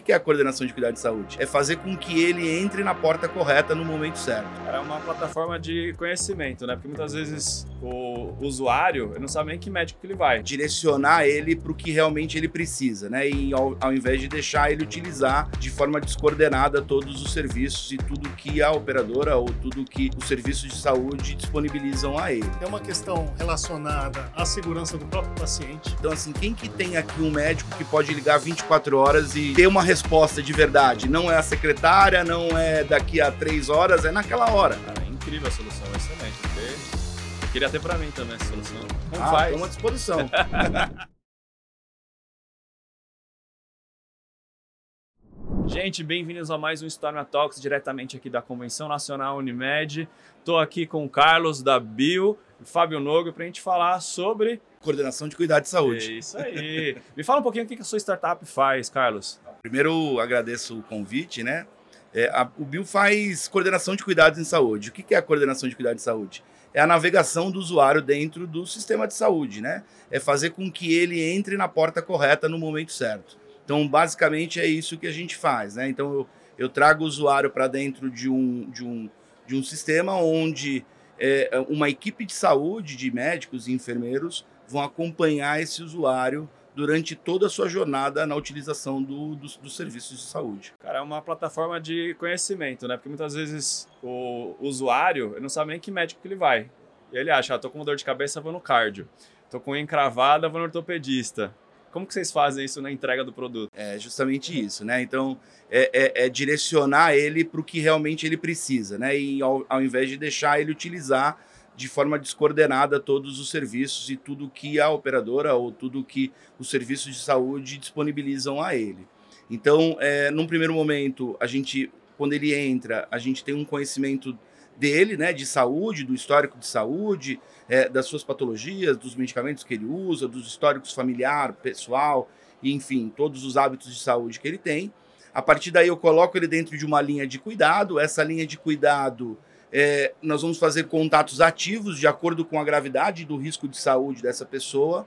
que é a coordenação de cuidado de saúde? É fazer com que ele entre na porta correta no momento certo. É uma plataforma de conhecimento, né? Porque muitas vezes o usuário não sabe nem que médico que ele vai. Direcionar ele para o que realmente ele precisa, né? E ao, ao invés de deixar ele utilizar de forma descoordenada todos os serviços e tudo que a operadora ou tudo que os serviços de saúde disponibilizam a ele. É uma questão relacionada à segurança do próprio paciente. Então, assim, quem que tem aqui um médico que pode ligar 24 horas e ter uma resposta de verdade? Não é a secretária, não é daqui a três horas, é naquela hora. Cara, é incrível a solução, excelente. Porque queria ter para mim também essa solução. Como ah, faz? Estamos à disposição. Gente, bem-vindos a mais um Storm Talks, diretamente aqui da Convenção Nacional Unimed. Estou aqui com o Carlos da Bio e Fábio Nogo para a gente falar sobre coordenação de cuidado de saúde. É isso aí. Me fala um pouquinho o que a sua startup faz, Carlos. Primeiro, agradeço o convite, né? É, a, o Bio faz coordenação de cuidados em saúde. O que, que é a coordenação de cuidados de saúde? É a navegação do usuário dentro do sistema de saúde, né? É fazer com que ele entre na porta correta no momento certo. Então, basicamente, é isso que a gente faz, né? Então, eu, eu trago o usuário para dentro de um, de, um, de um sistema onde é, uma equipe de saúde, de médicos e enfermeiros, vão acompanhar esse usuário durante toda a sua jornada na utilização do, dos, serviços de saúde. Cara, é uma plataforma de conhecimento, né? Porque muitas vezes o usuário não sabe nem que médico que ele vai. E ele acha, ah, tô com dor de cabeça, vou no cardio. Tô com encravada, vou no ortopedista. Como que vocês fazem isso na entrega do produto? É justamente isso, né? Então, é, é, é direcionar ele para o que realmente ele precisa, né? E ao, ao invés de deixar ele utilizar de forma descoordenada todos os serviços e tudo que a operadora ou tudo que os serviços de saúde disponibilizam a ele. Então, é, num primeiro momento, a gente, quando ele entra, a gente tem um conhecimento dele, né, de saúde, do histórico de saúde, é, das suas patologias, dos medicamentos que ele usa, dos históricos familiar, pessoal, enfim, todos os hábitos de saúde que ele tem. A partir daí, eu coloco ele dentro de uma linha de cuidado. Essa linha de cuidado é, nós vamos fazer contatos ativos de acordo com a gravidade do risco de saúde dessa pessoa,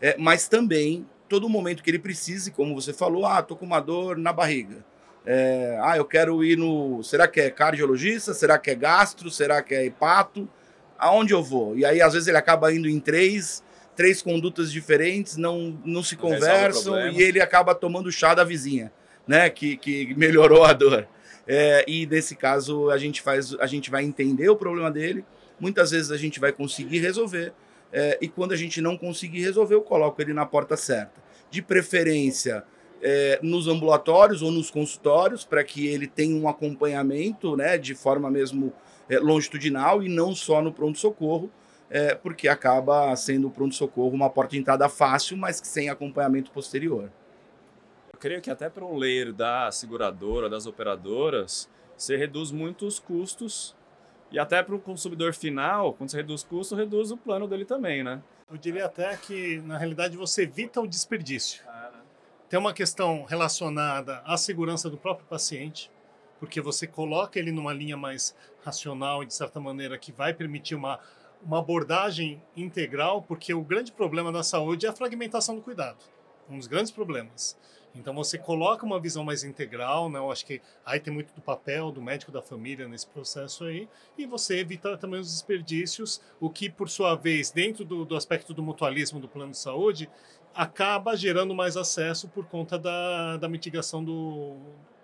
é, mas também todo momento que ele precise, como você falou, ah, tô com uma dor na barriga. É, ah, eu quero ir no. Será que é cardiologista? Será que é gastro? Será que é hepato? Aonde eu vou? E aí, às vezes, ele acaba indo em três, três condutas diferentes, não, não se conversam e ele acaba tomando chá da vizinha, né? Que, que melhorou a dor. É, e nesse caso a gente faz, a gente vai entender o problema dele. Muitas vezes a gente vai conseguir resolver. É, e quando a gente não conseguir resolver, eu coloco ele na porta certa. De preferência é, nos ambulatórios ou nos consultórios, para que ele tenha um acompanhamento né, de forma mesmo é, longitudinal e não só no pronto-socorro, é, porque acaba sendo o pronto-socorro uma porta de entrada fácil, mas sem acompanhamento posterior creio que até para um layer da seguradora, das operadoras, você reduz muito os custos e até para o consumidor final, quando você reduz custo, reduz o plano dele também, né? Eu diria até que, na realidade, você evita o desperdício. Tem uma questão relacionada à segurança do próprio paciente, porque você coloca ele numa linha mais racional e, de certa maneira, que vai permitir uma, uma abordagem integral, porque o grande problema da saúde é a fragmentação do cuidado. Um dos grandes problemas. Então você coloca uma visão mais integral, né? Eu acho que aí tem muito do papel do médico da família nesse processo aí, e você evita também os desperdícios, o que por sua vez, dentro do, do aspecto do mutualismo do plano de saúde, acaba gerando mais acesso por conta da, da mitigação do,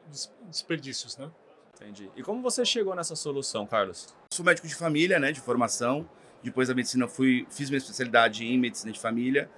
dos desperdícios, né? Entendi. E como você chegou nessa solução, Carlos? Sou médico de família, né, de formação. Depois da medicina fui fiz minha especialidade em medicina de família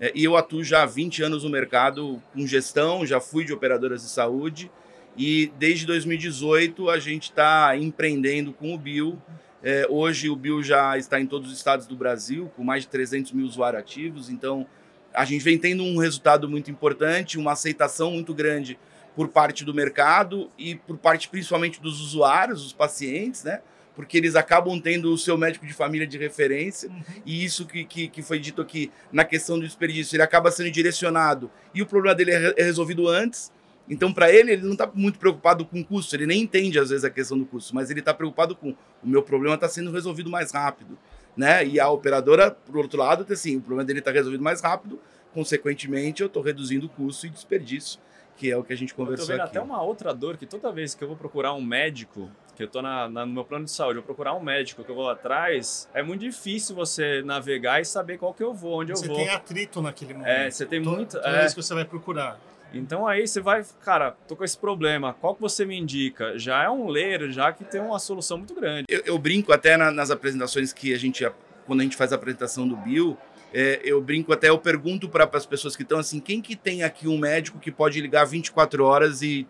é, e eu atuo já há 20 anos no mercado com gestão, já fui de operadoras de saúde e desde 2018 a gente está empreendendo com o Bio. É, hoje o Bio já está em todos os estados do Brasil, com mais de 300 mil usuários ativos, então a gente vem tendo um resultado muito importante, uma aceitação muito grande por parte do mercado e por parte principalmente dos usuários, dos pacientes, né? Porque eles acabam tendo o seu médico de família de referência, uhum. e isso que, que, que, foi dito aqui na questão do desperdício, ele acaba sendo direcionado e o problema dele é, é resolvido antes. Então, para ele, ele não está muito preocupado com o custo, ele nem entende às vezes a questão do custo, mas ele está preocupado com o meu problema está sendo resolvido mais rápido. Né? E a operadora, por outro lado, assim, o problema dele está resolvido mais rápido, consequentemente, eu estou reduzindo o custo e desperdício que é o que a gente conversou eu tô vendo aqui. até uma outra dor que toda vez que eu vou procurar um médico, que eu tô na, na, no meu plano de saúde, eu vou procurar um médico que eu vou lá atrás, é muito difícil você navegar e saber qual que eu vou, onde você eu vou. Você tem atrito naquele momento. É, você tem muito. Toda é, vez que você vai procurar. Então aí você vai, cara, tô com esse problema, qual que você me indica? Já é um ler, já que tem uma solução muito grande. Eu, eu brinco até na, nas apresentações que a gente, quando a gente faz a apresentação do Bill, é, eu brinco até, eu pergunto para as pessoas que estão assim, quem que tem aqui um médico que pode ligar 24 horas e,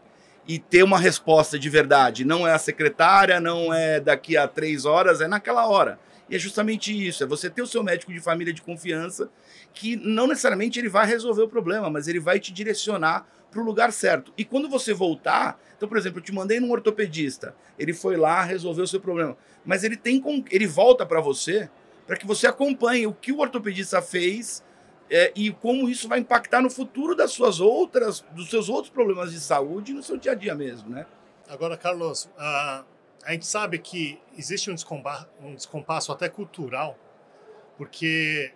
e ter uma resposta de verdade? Não é a secretária, não é daqui a três horas, é naquela hora. E é justamente isso, é você ter o seu médico de família de confiança, que não necessariamente ele vai resolver o problema, mas ele vai te direcionar para o lugar certo. E quando você voltar, então, por exemplo, eu te mandei num ortopedista, ele foi lá, resolveu o seu problema, mas ele tem ele volta para você para que você acompanhe o que o ortopedista fez é, e como isso vai impactar no futuro das suas outras, dos seus outros problemas de saúde no seu dia a dia mesmo, né? Agora, Carlos, uh, a gente sabe que existe um, um descompasso até cultural, porque,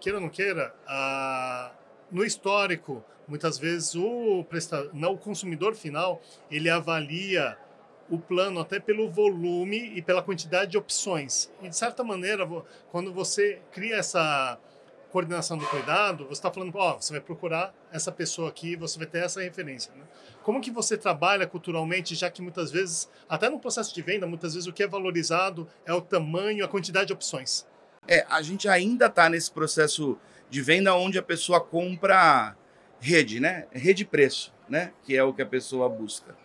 queira ou não queira, uh, no histórico, muitas vezes o, não, o consumidor final, ele avalia o plano até pelo volume e pela quantidade de opções. E, de certa maneira, quando você cria essa coordenação do cuidado, você está falando, ó, oh, você vai procurar essa pessoa aqui, você vai ter essa referência. Né? Como que você trabalha culturalmente, já que muitas vezes, até no processo de venda, muitas vezes o que é valorizado é o tamanho, a quantidade de opções. É, a gente ainda está nesse processo de venda onde a pessoa compra rede, né? Rede preço, né? Que é o que a pessoa busca.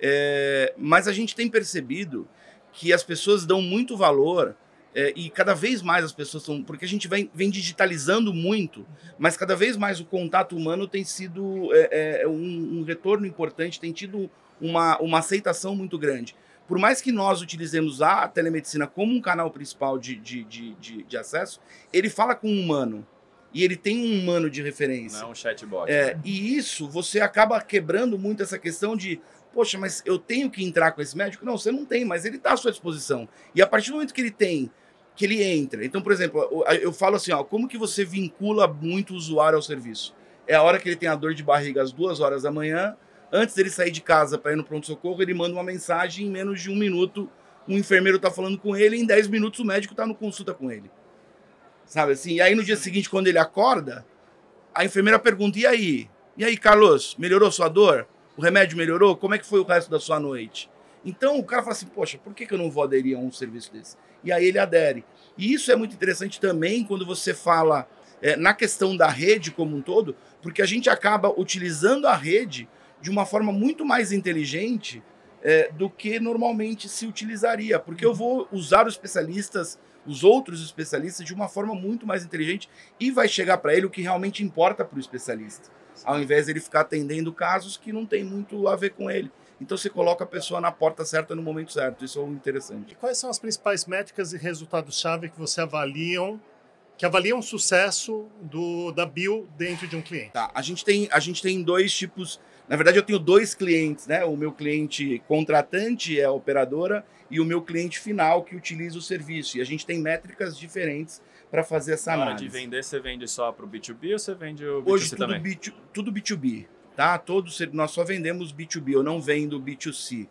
É, mas a gente tem percebido que as pessoas dão muito valor é, e cada vez mais as pessoas estão. Porque a gente vem, vem, digitalizando muito, mas cada vez mais o contato humano tem sido é, é, um, um, retorno importante, tem tido uma, uma aceitação muito grande. Por mais que nós utilizemos a telemedicina como um canal principal de, de, de, de, de acesso, ele fala com um humano e ele tem um humano de referência. Não é um chatbot. É, né? E isso você acaba quebrando muito essa questão de poxa, mas eu tenho que entrar com esse médico? Não, você não tem, mas ele está à sua disposição. E a partir do momento que ele tem, que ele entra. Então, por exemplo, eu falo assim, ó, como que você vincula muito o usuário ao serviço? É a hora que ele tem a dor de barriga às duas horas da manhã, antes dele sair de casa para ir no pronto-socorro, ele manda uma mensagem em menos de um minuto, um enfermeiro está falando com ele, em dez minutos o médico está no consulta com ele. Sabe assim? E aí no dia seguinte, quando ele acorda, a enfermeira pergunta, e aí? E aí, Carlos, melhorou sua dor? O remédio melhorou? Como é que foi o resto da sua noite? Então o cara fala assim, poxa, por que, que eu não vou aderir a um serviço desse? E aí ele adere. E isso é muito interessante também quando você fala é, na questão da rede como um todo, porque a gente acaba utilizando a rede de uma forma muito mais inteligente é, do que normalmente se utilizaria, porque eu vou usar os especialistas, os outros especialistas, de uma forma muito mais inteligente e vai chegar para ele o que realmente importa para o especialista ao invés de ele ficar atendendo casos que não tem muito a ver com ele. Então você coloca a pessoa na porta certa no momento certo. Isso é o interessante. E quais são as principais métricas e resultados-chave que você avaliam, que avaliam o sucesso do, da Bill dentro de um cliente? Tá, a gente tem, a gente tem dois tipos. Na verdade, eu tenho dois clientes, né? O meu cliente contratante é a operadora e o meu cliente final que utiliza o serviço. E a gente tem métricas diferentes para fazer essa Na análise. hora de vender, você vende só para o B2B ou você vende o B2C Hoje tudo, também? B2, tudo B2B, tá? Todos, nós só vendemos B2B, eu não vendo B2C.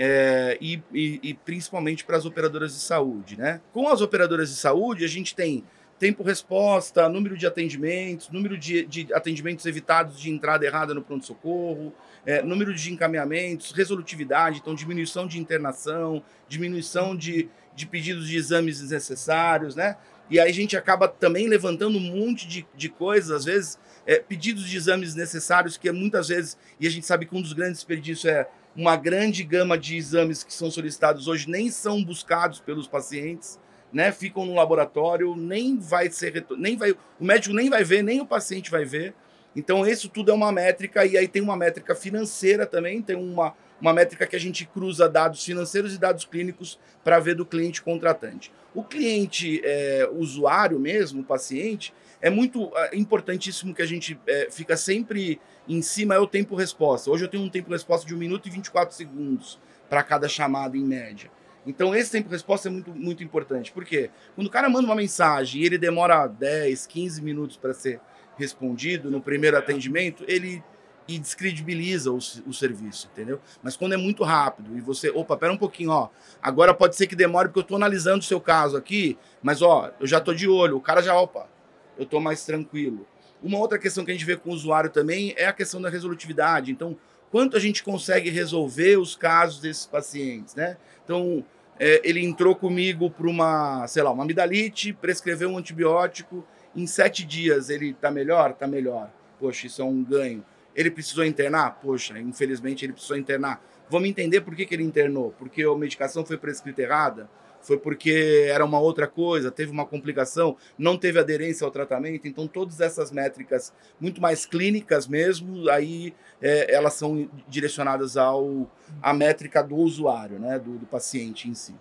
É, e, e, e principalmente para as operadoras de saúde, né? Com as operadoras de saúde, a gente tem tempo-resposta, número de atendimentos, número de, de, atendimentos evitados de entrada errada no pronto-socorro, é, número de encaminhamentos, resolutividade, então diminuição de internação, diminuição de, de pedidos de exames desnecessários, né? E aí a gente acaba também levantando um monte de, de coisas, às vezes, é, pedidos de exames necessários, que muitas vezes, e a gente sabe que um dos grandes desperdícios é uma grande gama de exames que são solicitados hoje nem são buscados pelos pacientes, né? Ficam no laboratório, nem vai ser nem vai, o médico nem vai ver, nem o paciente vai ver. Então isso tudo é uma métrica e aí tem uma métrica financeira também, tem uma uma métrica que a gente cruza dados financeiros e dados clínicos para ver do cliente contratante. O cliente é, usuário mesmo, o paciente, é muito é, importantíssimo que a gente é, fica sempre em cima é o tempo-resposta. Hoje eu tenho um tempo-resposta de 1 minuto e 24 segundos para cada chamada em média. Então esse tempo-resposta é muito, muito importante. Por quê? Quando o cara manda uma mensagem e ele demora 10, 15 minutos para ser respondido no primeiro atendimento, ele e descredibiliza o, o, serviço, entendeu? Mas quando é muito rápido e você, opa, pera um pouquinho, ó, agora pode ser que demore porque eu estou analisando o seu caso aqui, mas ó, eu já estou de olho, o cara já, opa, eu estou mais tranquilo. Uma outra questão que a gente vê com o usuário também é a questão da resolutividade. Então, quanto a gente consegue resolver os casos desses pacientes, né? Então, é, ele entrou comigo para uma, sei lá, uma amidalite, prescreveu um antibiótico, em sete dias ele está melhor? Está melhor. Poxa, isso é um ganho. Ele precisou internar? Poxa, infelizmente ele precisou internar. Vamos entender por que, que ele internou. Porque a medicação foi prescrita errada? foi porque era uma outra coisa, teve uma complicação, não teve aderência ao tratamento. Então, todas essas métricas, muito mais clínicas mesmo, aí é, elas são direcionadas ao à métrica do usuário, né, do, do paciente em si.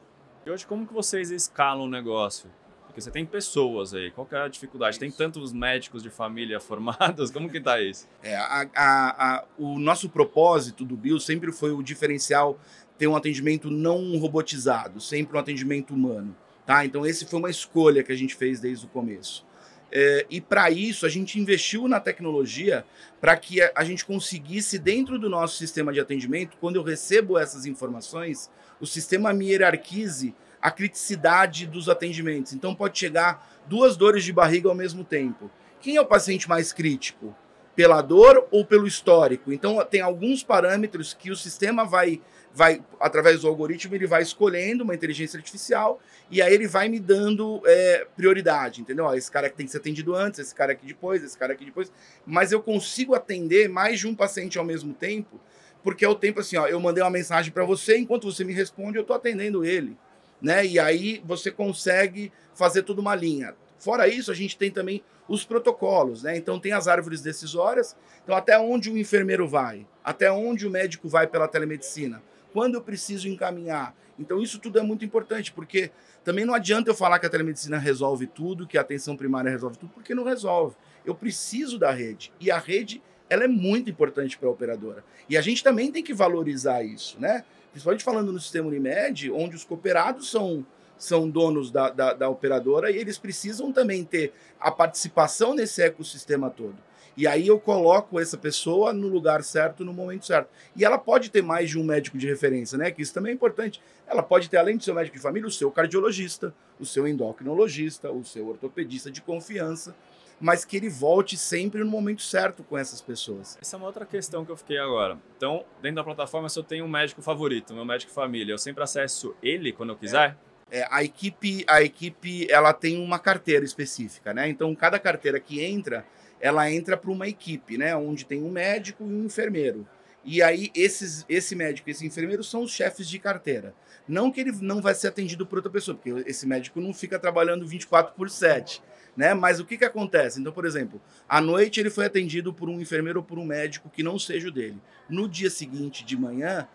E hoje, como que vocês escalam o negócio? Porque você tem pessoas aí, qual que é a dificuldade? Tem tantos médicos de família formados, como que tá isso? É, a, a, a, o nosso propósito do Bill sempre foi o diferencial ter um atendimento não robotizado, sempre um atendimento humano. Tá? Então, esse foi uma escolha que a gente fez desde o começo. É, e para isso, a gente investiu na tecnologia para que a, a, gente conseguisse, dentro do nosso sistema de atendimento, quando eu recebo essas informações, o sistema me hierarquize a criticidade dos atendimentos. Então, pode chegar duas dores de barriga ao mesmo tempo. Quem é o paciente mais crítico? Pela dor ou pelo histórico? Então, tem alguns parâmetros que o sistema vai vai, através do algoritmo, ele vai escolhendo uma inteligência artificial e aí ele vai me dando é, prioridade, entendeu? Ó, esse cara que tem que ser atendido antes, esse cara aqui depois, esse cara aqui depois. Mas eu consigo atender mais de um paciente ao mesmo tempo, porque é o tempo assim, ó, eu mandei uma mensagem para você, enquanto você me responde, eu estou atendendo ele, né? E aí você consegue fazer toda uma linha. Fora isso, a gente tem também os protocolos, né? Então tem as árvores decisórias, então até onde o enfermeiro vai, até onde o médico vai pela telemedicina quando eu preciso encaminhar. Então, isso tudo é muito importante, porque também não adianta eu falar que a telemedicina resolve tudo, que a atenção primária resolve tudo, porque não resolve. Eu preciso da rede. E a rede, ela é muito importante para a operadora. E a gente também tem que valorizar isso, né? Principalmente falando no sistema Unimed, onde os cooperados são, são donos da, da, da operadora e eles precisam também ter a participação nesse ecossistema todo. E aí eu coloco essa pessoa no lugar certo, no momento certo. E ela pode ter mais de um médico de referência, né? Que isso também é importante. Ela pode ter, além do seu médico de família, o seu cardiologista, o seu endocrinologista, o seu ortopedista de confiança, mas que ele volte sempre no momento certo com essas pessoas. Essa é uma outra questão que eu fiquei agora. Então, dentro da plataforma, se eu tenho um médico favorito, meu médico família, eu sempre acesso ele quando eu quiser? É. É, a equipe, a equipe, ela tem uma carteira específica, né? Então, cada carteira que entra, ela entra para uma equipe, né, onde tem um médico e um enfermeiro. E aí esses, esse médico e esse enfermeiro são os chefes de carteira. Não que ele não vai ser atendido por outra pessoa, porque esse médico não fica trabalhando 24 por 7. Né? Mas o que, que acontece? Então, por exemplo, à noite ele foi atendido por um enfermeiro ou por um médico que não seja o dele. No dia seguinte, de manhã,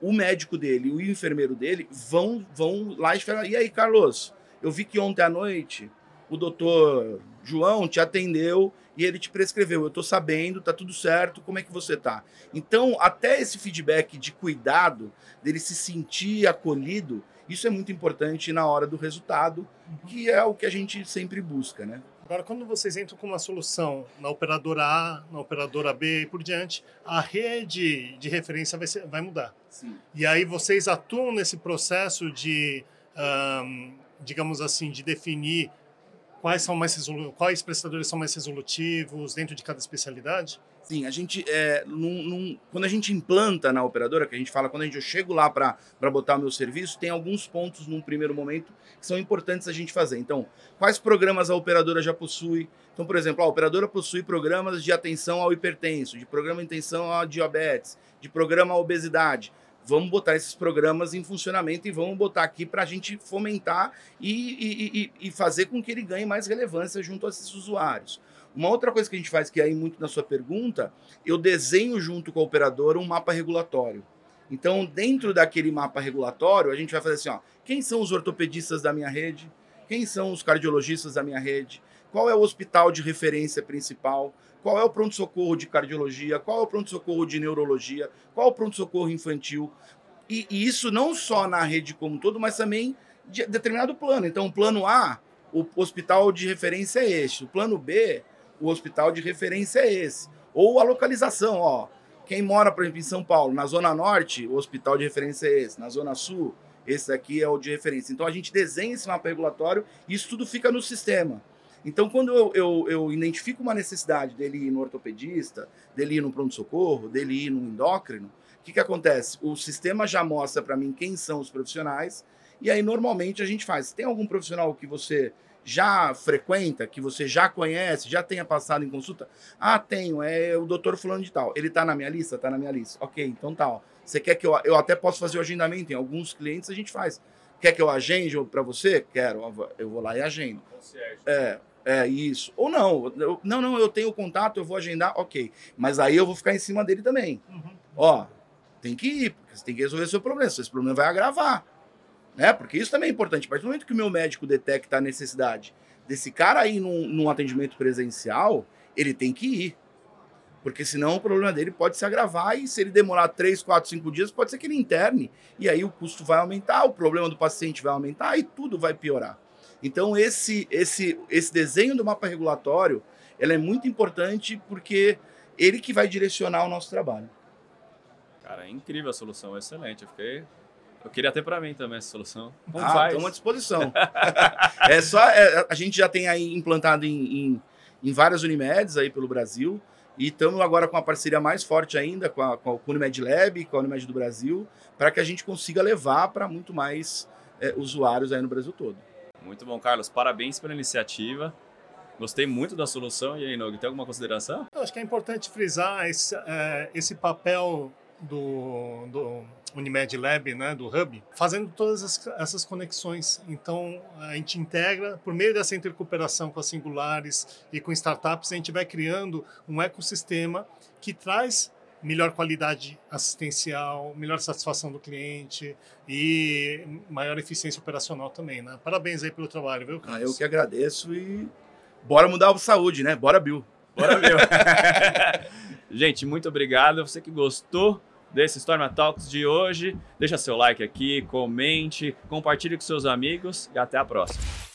o médico dele e o enfermeiro dele vão, vão lá e falar: E aí, Carlos, eu vi que ontem à noite o doutor João te atendeu e ele te prescreveu. Eu estou sabendo, tá tudo certo, como é que você tá? Então, até esse feedback de cuidado, dele se sentir acolhido, isso é muito importante na hora do resultado, que é o que a gente sempre busca, né? Agora, quando vocês entram com uma solução na operadora A, na operadora B e por diante, a rede de referência vai, ser, vai mudar. Sim. E aí vocês atuam nesse processo de, um, digamos assim, de definir quais são mais quais prestadores são mais resolutivos dentro de cada especialidade? Sim, a gente é, num, num, quando a gente implanta na operadora, que a gente fala quando a gente, eu chego lá para botar o meu serviço, tem alguns pontos num primeiro momento que são importantes a gente fazer. Então, quais programas a operadora já possui? Então, por exemplo, a operadora possui programas de atenção ao hipertenso, de programa de atenção à diabetes, de programa à obesidade vamos botar esses programas em funcionamento e vamos botar aqui para a gente fomentar e, e, e, fazer com que ele ganhe mais relevância junto a esses usuários. Uma outra coisa que a gente faz, que é aí muito na sua pergunta, eu desenho junto com a operadora um mapa regulatório. Então, dentro daquele mapa regulatório, a gente vai fazer assim: ó, quem são os ortopedistas da minha rede? Quem são os cardiologistas da minha rede? Qual é o hospital de referência principal? qual é o pronto-socorro de cardiologia, qual é o pronto-socorro de neurologia, qual é o pronto-socorro infantil. E, e, isso não só na rede como um todo, mas também de determinado plano. Então, o plano A, o hospital de referência é este. O plano B, o hospital de referência é esse. Ou a localização, ó. quem mora, por exemplo, em São Paulo, na Zona Norte, o hospital de referência é esse. Na Zona Sul, esse aqui é o de referência. Então a gente desenha esse mapa regulatório e isso tudo fica no sistema. Então, quando eu, eu, eu identifico uma necessidade dele ir no ortopedista, dele ir no pronto-socorro, dele ir no endócrino, o que, que acontece? O sistema já mostra para mim quem são os profissionais, e aí normalmente a gente faz. Tem algum profissional que você já frequenta, que você já conhece, já tenha passado em consulta? Ah, tenho, é o doutor fulano de tal. Ele está na minha lista? Está na minha lista. Ok, então tal. Você quer que eu... Eu até posso fazer o agendamento, em alguns clientes a gente faz. Quer que eu agende para você? Quero. Eu vou lá e agendo. É, é isso. Ou não. Eu, não, não, eu tenho contato, eu vou agendar, ok. Mas aí eu vou ficar em cima dele também. Uhum. Ó, tem que ir, porque você tem que resolver seu problema. Esse problema vai agravar. Né? Porque isso também é importante. A partir do momento que o meu médico detecta a necessidade desse cara aí num, num atendimento presencial, ele tem que ir. Porque senão o problema dele pode se agravar e se ele demorar 3, 4, 5 dias, pode ser que ele interne. E aí o custo vai aumentar, o problema do paciente vai aumentar e tudo vai piorar. Então esse, esse, esse desenho do mapa regulatório ela é muito importante porque ele que vai direcionar o nosso trabalho. Cara, é incrível a solução, excelente. Eu fiquei eu queria ter para mim também essa solução. Como ah, faz? Estamos à disposição. é só, é, a gente já tem aí implantado em, em, em, várias Unimedes aí pelo Brasil. E estamos agora com uma parceria mais forte ainda com a, com a Unimed Lab, com a Unimed do Brasil, para que a gente consiga levar para muito mais é, usuários aí no Brasil todo. Muito bom, Carlos. Parabéns pela iniciativa. Gostei muito da solução. E aí, Nog, tem alguma consideração? Eu acho que é importante frisar esse, é, esse papel do, do Unimed Lab, né, do Hub, fazendo todas essas conexões. Então, a gente integra, por meio dessa intercooperação com as singulares e com startups, a gente vai criando um ecossistema que traz melhor qualidade assistencial, melhor satisfação do cliente e maior eficiência operacional também, né? Parabéns aí pelo trabalho, viu, Carlos? Ah, eu que agradeço e bora mudar a saúde, né? Bora, Bill. Bora, Bill. Gente, muito obrigado. Você que gostou desse Storm Talks de hoje, deixa seu like aqui, comente, compartilhe com seus amigos e até a próxima.